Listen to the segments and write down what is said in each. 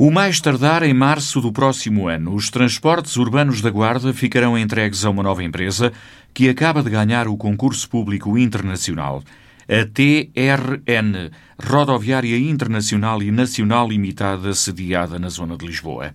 O mais tardar em março do próximo ano, os transportes urbanos da Guarda ficarão entregues a uma nova empresa que acaba de ganhar o concurso público internacional. A TRN, Rodoviária Internacional e Nacional Limitada, sediada na zona de Lisboa.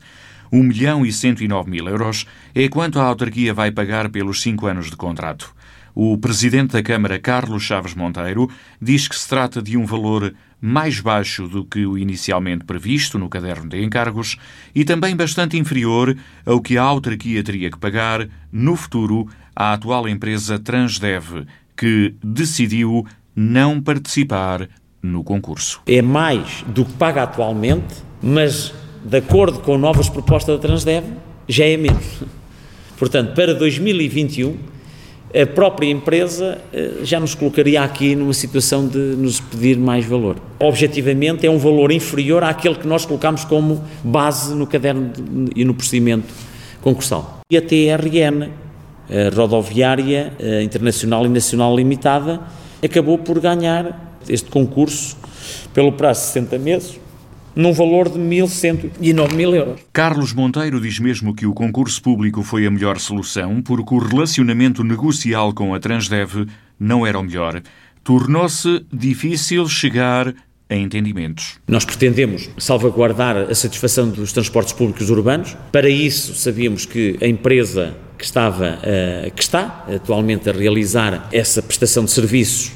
1 milhão e 109 mil euros é quanto a autarquia vai pagar pelos cinco anos de contrato. O presidente da Câmara, Carlos Chaves Monteiro, diz que se trata de um valor mais baixo do que o inicialmente previsto no caderno de encargos e também bastante inferior ao que a autarquia teria que pagar no futuro à atual empresa Transdev, que decidiu não participar no concurso. É mais do que paga atualmente, mas de acordo com novas propostas da Transdev, já é menos. Portanto, para 2021 a própria empresa eh, já nos colocaria aqui numa situação de nos pedir mais valor. Objetivamente, é um valor inferior àquele que nós colocamos como base no caderno e no procedimento concursal. E a TRN, a Rodoviária Internacional e Nacional Limitada, acabou por ganhar este concurso pelo prazo de 60 meses, num valor de 1.109 mil euros. Carlos Monteiro diz mesmo que o concurso público foi a melhor solução porque o relacionamento negocial com a Transdev não era o melhor. Tornou-se difícil chegar a entendimentos. Nós pretendemos salvaguardar a satisfação dos transportes públicos urbanos. Para isso, sabíamos que a empresa que estava, uh, que está atualmente a realizar essa prestação de serviços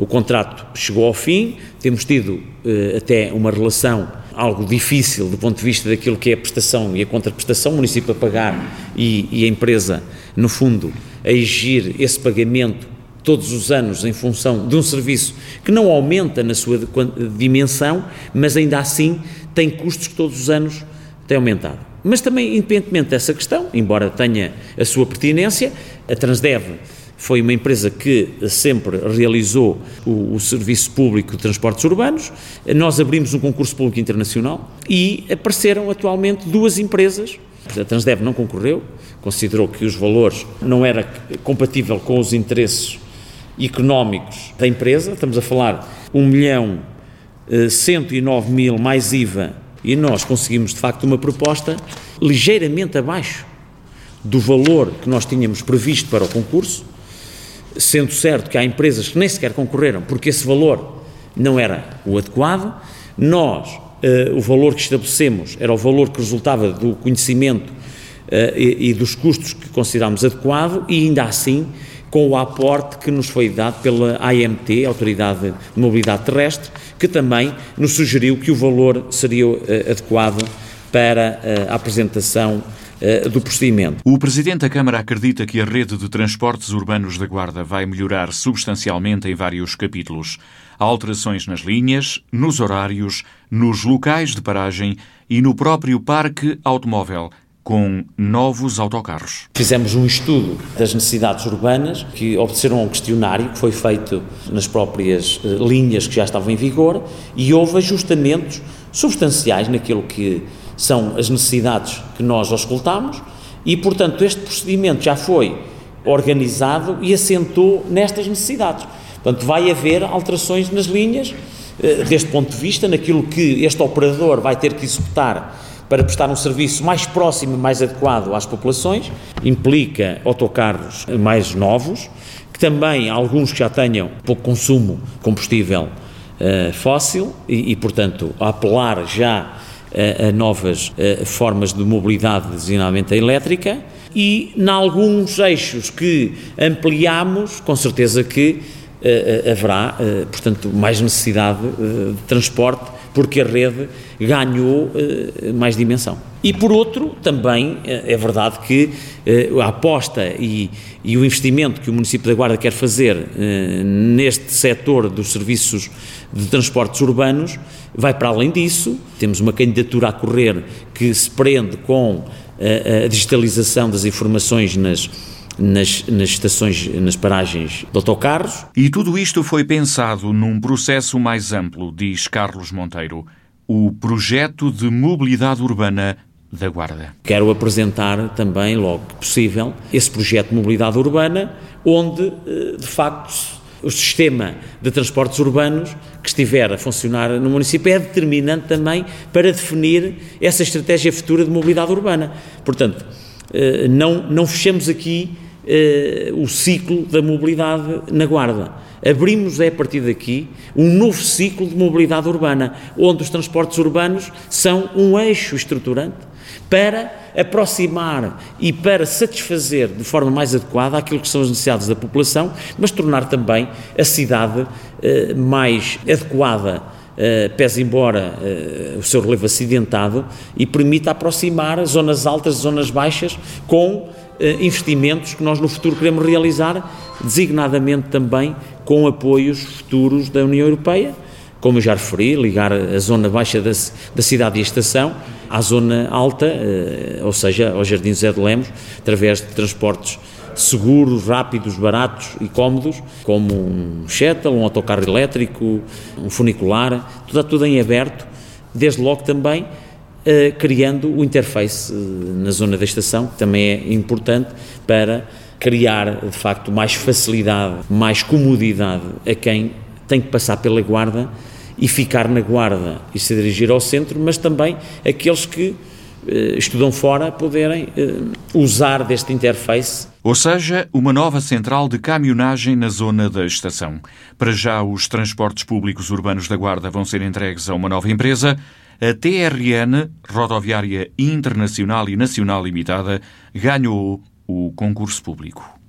o contrato chegou ao fim, temos tido eh, até uma relação algo difícil do ponto de vista daquilo que é a prestação e a contraprestação, o município a pagar e, e a empresa, no fundo, a exigir esse pagamento todos os anos em função de um serviço que não aumenta na sua dimensão, mas ainda assim tem custos que todos os anos têm aumentado. Mas também, independentemente dessa questão, embora tenha a sua pertinência, a Transdev foi uma empresa que sempre realizou o, o, serviço público de transportes urbanos. Nós abrimos um concurso público internacional e apareceram atualmente duas empresas. A Transdev não concorreu, considerou que os valores não era compatível com os interesses económicos da empresa. Estamos a falar 1 milhão 109 eh, mil mais IVA e nós conseguimos de facto uma proposta ligeiramente abaixo do valor que nós tínhamos previsto para o concurso sendo certo que há empresas que nem sequer concorreram porque esse valor não era o adequado, nós, uh, o valor que estabelecemos era o valor que resultava do conhecimento uh, e, e, dos custos que considerámos adequado e ainda assim com o aporte que nos foi dado pela AMT, Autoridade de Mobilidade Terrestre, que também nos sugeriu que o valor seria uh, adequado para a apresentação eh, do procedimento. O Presidente da Câmara acredita que a rede de transportes urbanos da Guarda vai melhorar substancialmente em vários capítulos. Há alterações nas linhas, nos horários, nos locais de paragem e no próprio parque automóvel com novos autocarros. Fizemos um estudo das necessidades urbanas que obedeceram a um questionário que foi feito nas próprias eh, linhas que já estavam em vigor e houve ajustamentos substanciais naquilo que são as necessidades que nós auscultamos e, portanto, este procedimento já foi organizado e assentou nestas necessidades. Portanto, vai haver alterações nas linhas, eh, deste ponto de vista, naquilo que este operador vai ter que executar para prestar um serviço mais próximo e mais adequado às populações, implica autocarros mais novos, que também alguns que já tenham pouco consumo de combustível uh, fóssil e, e, portanto, apelar já a, novas formas de mobilidade, designadamente a elétrica, e em alguns eixos que ampliamos, com certeza que haverá, uh, portanto, mais necessidade de transporte, porque a rede ganhou mais dimensão. E por outro, também é verdade que a aposta e, e, o investimento que o município da Guarda quer fazer neste setor dos serviços de transportes urbanos vai para além disso. Temos uma candidatura a correr que se prende com a digitalização das informações nas, nas, nas, estações, nas paragens de autocarros. E tudo isto foi pensado num processo mais amplo, diz Carlos Monteiro, o projeto de mobilidade urbana da Guarda. Quero apresentar também, logo que possível, esse projeto de mobilidade urbana, onde, eh, de facto, o sistema de transportes urbanos que estiver a funcionar no município é determinante também para definir essa estratégia futura de mobilidade urbana. Portanto, eh, não, não fechamos aqui eh, o ciclo da mobilidade na Guarda. Abrimos, é a partir daqui, um novo ciclo de mobilidade urbana, onde os transportes urbanos são um eixo estruturante para aproximar e para satisfazer de forma mais adequada aquilo que são as necessidades da população, mas tornar também a cidade eh, mais adequada Uh, pese embora uh, o seu relevo acidentado e permita aproximar zonas altas de zonas baixas com uh, investimentos que nós no futuro queremos realizar, designadamente também com apoios futuros da União Europeia, como eu já referi, ligar a zona baixa da, da cidade e a estação à zona alta, ou seja, ao Jardim José de Lemos, através de transportes seguros, rápidos, baratos e cómodos, como um shuttle, um autocarro elétrico, um funicular, tudo, tudo em aberto, desde logo também uh, criando o interface uh, na zona da estação, que também é importante para criar de facto mais facilidade, mais comodidade a quem tem que passar pela guarda e ficar na guarda e se dirigir ao centro, mas também aqueles que estudam fora poderem usar deste interface ou seja, uma nova central de caminhonagem na zona da estação. Para já, os transportes públicos urbanos da Guarda vão ser entregues a uma nova empresa. A TRN, Rodoviária Internacional e Nacional Limitada, ganhou o concurso público.